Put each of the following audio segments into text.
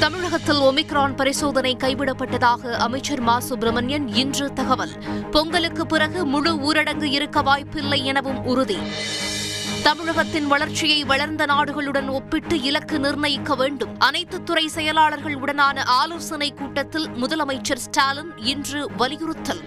தமிழகத்தில் ஒமிக்ரான் பரிசோதனை கைவிடப்பட்டதாக அமைச்சர் மா. சுப்பிரமணியன் இன்று தகவல். பொங்கலுக்கு பிறகு முழு ஊரடங்கு இருக்க வாய்ப்பில்லை எனவும் உறுதி. தமிழகத்தின் வளர்ச்சியை வளர்ந்த நாடுகளுடன் ஒப்பிட்டு இலக்கு நிர்ணயிக்க வேண்டும். அனைத்து துறை செயலாளர்கள் உடனான ஆலோசனைக் கூட்டத்தில் முதலமைச்சர் ஸ்டாலின் இன்று வலியுறுத்தல்.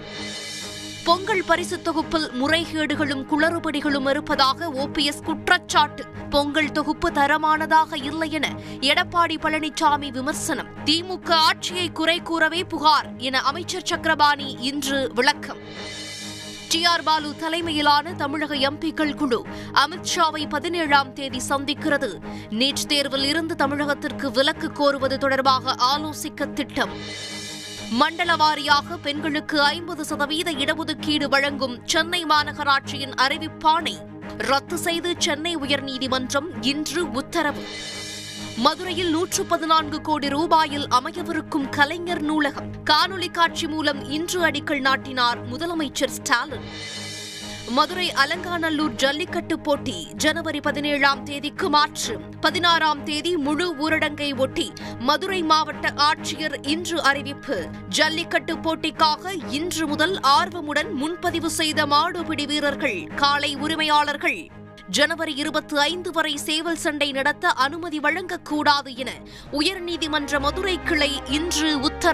பொங்கல் பரிசுத் தொகுப்பில் முறைகேடுகளும் குளறுபடிகளும் இருப்பதாக ஓபிஎஸ் குற்றச்சாட்டு. பொங்கல் தொகுப்பு தரமானதாக இல்லை என எடப்பாடி பழனிசாமி விமர்சனம். திமுக ஆட்சியை குறை கூறவே புகார் என அமைச்சர் சக்கரபாணி இன்று விளக்கம். டி ஆர் பாலு தலைமையிலான தமிழக எம்பிக்கள் குழு அமித்ஷாவை பதினேழாம் தேதி சந்திக்கிறது. நீட் தேர்வில் இருந்து தமிழகத்திற்கு விலக்கு கோருவது தொடர்பாக ஆலோசிக்க திட்டம். மண்டல வாரியாக பெண்களுக்கு ஐம்பது சதவீத இடஒதுக்கீடு வழங்கும் சென்னை மாநகராட்சியின் அறிவிப்பாணை. ரத்து செய்து சென்னை உயர்நீதிமன்றம் இன்று உத்தரவு. மதுரையில் நூற்று பதினான்கு கோடி ரூபாயில் அமையவிருக்கும் கலைஞர் நூலகம். காணொலி காட்சி மூலம் இன்று அடிக்கல் நாட்டினார் முதலமைச்சர் ஸ்டாலின். மதுரை அலங்காநல்லூர் ஜல்லிக்கட்டு போட்டி ஜனவரி பதினேழாம் தேதிக்கு மாற்று. பதினாறாம் தேதி முழு ஊரடங்கை ஒட்டி மதுரை மாவட்ட ஆட்சியர் இன்று அறிவிப்பு. ஜல்லிக்கட்டு போட்டிக்காக இன்று முதல் ஆர்வமுடன் முன்பதிவு செய்த மாடுபிடி வீரர்கள் காலை உரிமையாளர்கள். ஜனவரி இருபத்தி ஐந்து வரை சேவல் சண்டை நடத்த அனுமதி வழங்கக்கூடாது என உயர்நீதிமன்ற மதுரை கிளை இன்று உத்தரவு